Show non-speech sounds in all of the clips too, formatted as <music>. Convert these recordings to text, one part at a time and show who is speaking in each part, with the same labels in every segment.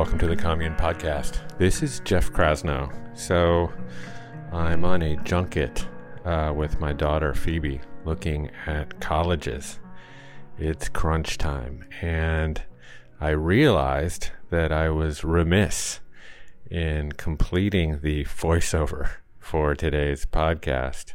Speaker 1: welcome to the Commune Podcast. This is Jeff Krasno. So, I'm on a junket uh, with my daughter Phoebe looking at colleges. It's crunch time, and I realized that I was remiss in completing the voiceover for today's podcast.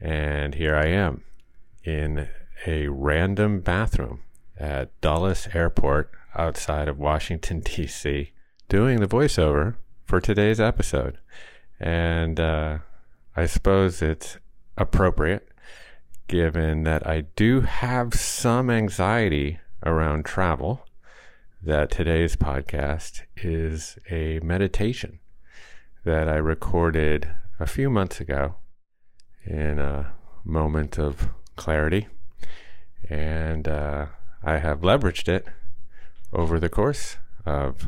Speaker 1: And here I am in a random bathroom at Dulles Airport outside of Washington, <laughs> D.C., doing the voiceover for today's episode. And uh, I suppose it's appropriate given that I do have some anxiety around travel, that today's podcast is a meditation that I recorded a few months ago in a moment of clarity. And uh, I have leveraged it over the course of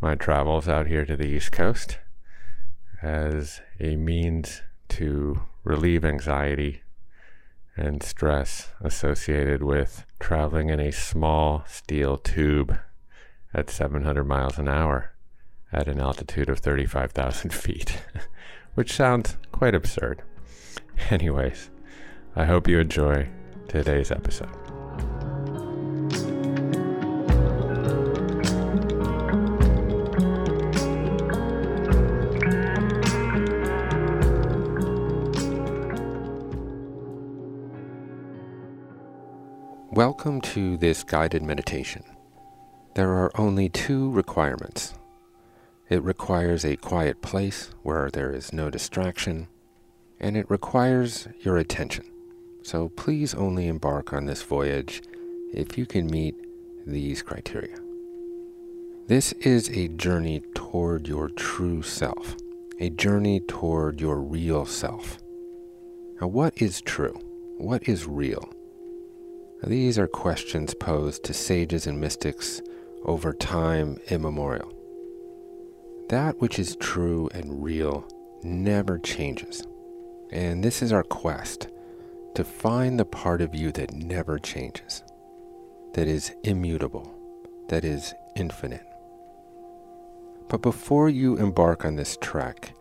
Speaker 1: my travels out here to the East Coast as a means to relieve anxiety and stress associated with traveling in a small steel tube at 700 miles an hour at an altitude of 35,000 <laughs> feet, which sounds quite absurd. Anyways, I hope you enjoy today's episode.
Speaker 2: Welcome to this guided meditation. There are only two requirements. It requires a quiet place where there is no distraction, and it requires your attention. So please only embark on this voyage if you can meet these criteria. This is a journey toward your true self, a journey toward your real self. Now, what is true? What is real? These are questions posed to sages and mystics over time immemorial. That which is true and real never changes. And this is our quest to find the part of you that never changes, that is immutable, that is infinite. But before you embark on this trek,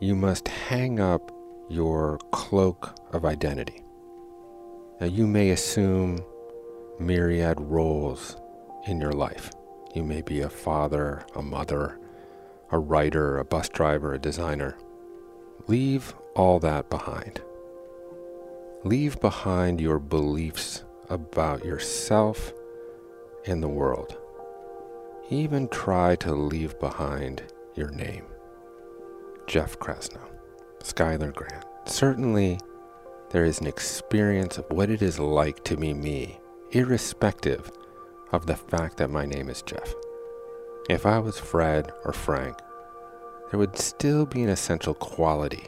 Speaker 2: you must hang up your cloak of identity. Now, you may assume myriad roles in your life. You may be a father, a mother, a writer, a bus driver, a designer. Leave all that behind. Leave behind your beliefs about yourself and the world. Even try to leave behind your name. Jeff Krasno, Skylar Grant. Certainly, there is an experience of what it is like to be me, irrespective of the fact that my name is Jeff. If I was Fred or Frank, there would still be an essential quality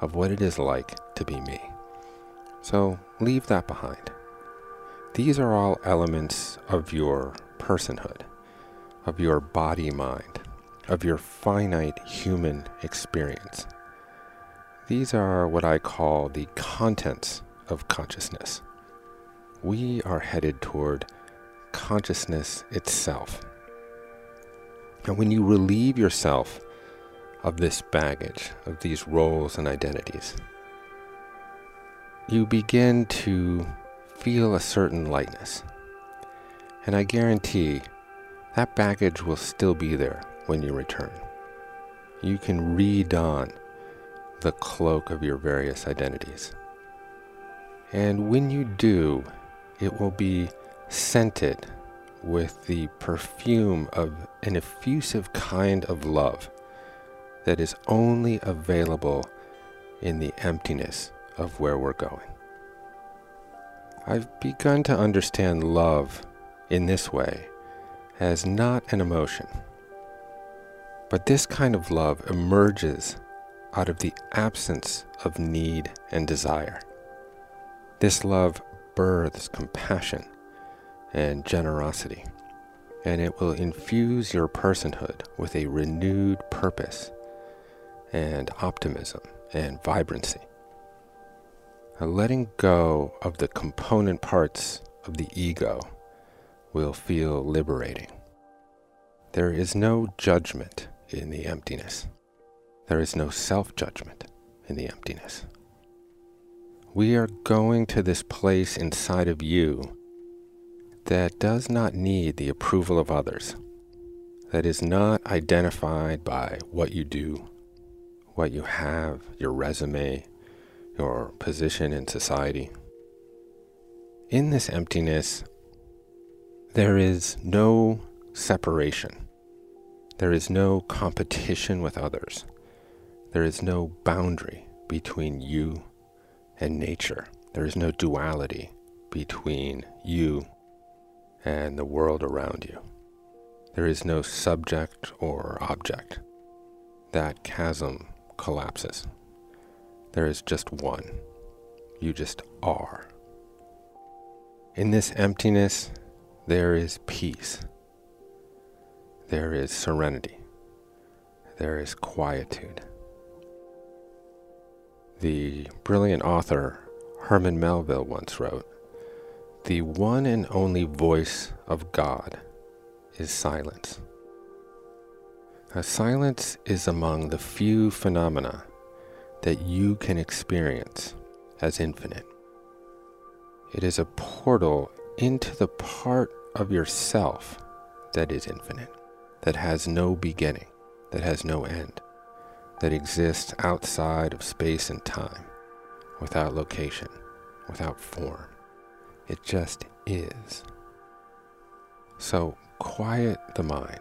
Speaker 2: of what it is like to be me. So leave that behind. These are all elements of your personhood, of your body mind, of your finite human experience. These are what I call the contents of consciousness. We are headed toward consciousness itself. And when you relieve yourself of this baggage, of these roles and identities, you begin to feel a certain lightness. And I guarantee that baggage will still be there when you return. You can redon the cloak of your various identities. And when you do, it will be scented with the perfume of an effusive kind of love that is only available in the emptiness of where we're going. I've begun to understand love in this way as not an emotion, but this kind of love emerges out of the absence of need and desire. This love births compassion and generosity, and it will infuse your personhood with a renewed purpose and optimism and vibrancy. Letting go of the component parts of the ego will feel liberating. There is no judgment in the emptiness. There is no self judgment in the emptiness. We are going to this place inside of you that does not need the approval of others, that is not identified by what you do, what you have, your resume, your position in society. In this emptiness, there is no separation. There is no competition with others. There is no boundary between you and nature. There is no duality between you and the world around you. There is no subject or object. That chasm collapses. There is just one. You just are. In this emptiness, there is peace. There is serenity. There is quietude. The brilliant author Herman Melville once wrote The one and only voice of God is silence. Now, silence is among the few phenomena that you can experience as infinite. It is a portal into the part of yourself that is infinite, that has no beginning, that has no end that exists outside of space and time, without location, without form. It just is. So quiet the mind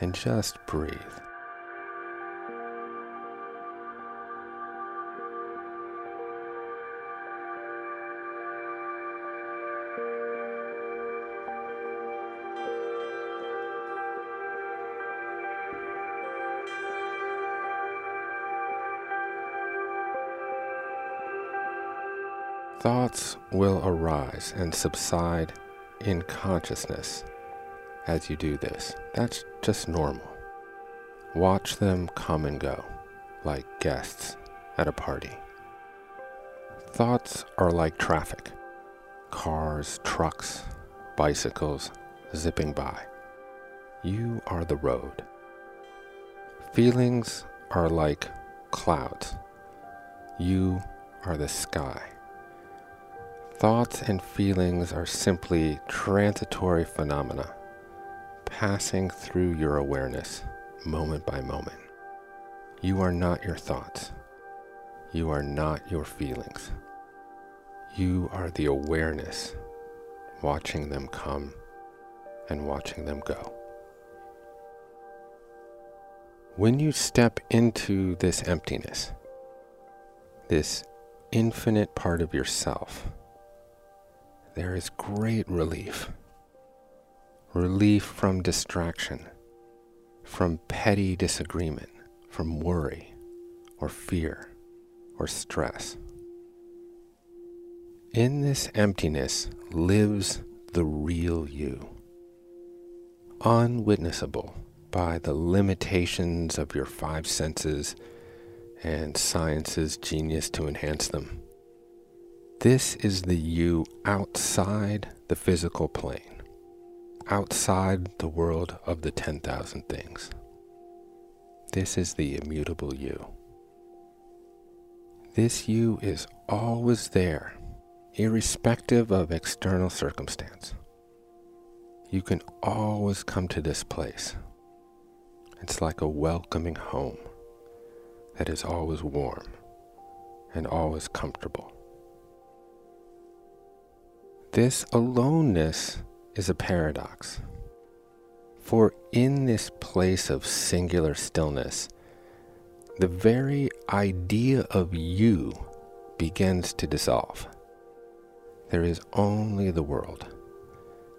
Speaker 2: and just breathe. Thoughts will arise and subside in consciousness as you do this. That's just normal. Watch them come and go like guests at a party. Thoughts are like traffic cars, trucks, bicycles zipping by. You are the road. Feelings are like clouds. You are the sky. Thoughts and feelings are simply transitory phenomena passing through your awareness moment by moment. You are not your thoughts. You are not your feelings. You are the awareness watching them come and watching them go. When you step into this emptiness, this infinite part of yourself, there is great relief. Relief from distraction, from petty disagreement, from worry or fear or stress. In this emptiness lives the real you, unwitnessable by the limitations of your five senses and science's genius to enhance them. This is the you outside the physical plane, outside the world of the 10,000 things. This is the immutable you. This you is always there, irrespective of external circumstance. You can always come to this place. It's like a welcoming home that is always warm and always comfortable. This aloneness is a paradox. For in this place of singular stillness, the very idea of you begins to dissolve. There is only the world,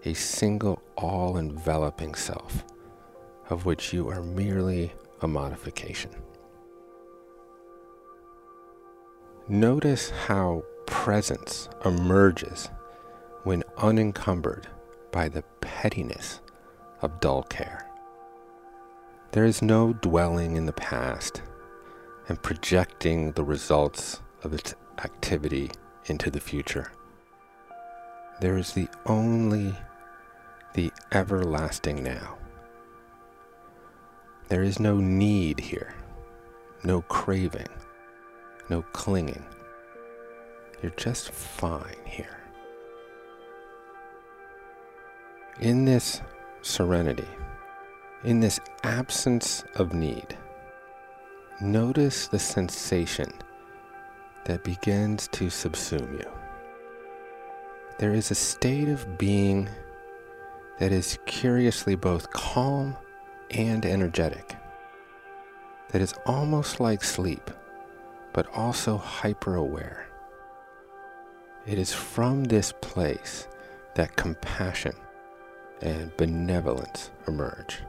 Speaker 2: a single all enveloping self, of which you are merely a modification. Notice how presence emerges when unencumbered by the pettiness of dull care. There is no dwelling in the past and projecting the results of its activity into the future. There is the only, the everlasting now, There is no need here, no craving, no clinging. You're just fine here. In this serenity, in this absence of need, notice the sensation that begins to subsume you. There is a state of being that is curiously both calm and energetic, that is almost like sleep, but also hyper aware. It is from this place that compassion and benevolence emerge.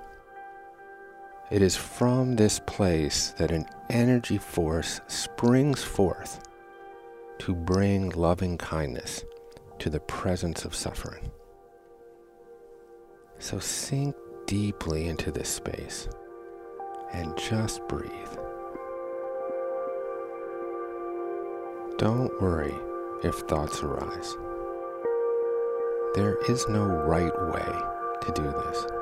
Speaker 2: It is from this place that an energy force springs forth to bring loving kindness to the presence of suffering. So sink deeply into this space and just breathe. Don't worry if thoughts arise. There is no right way to do this.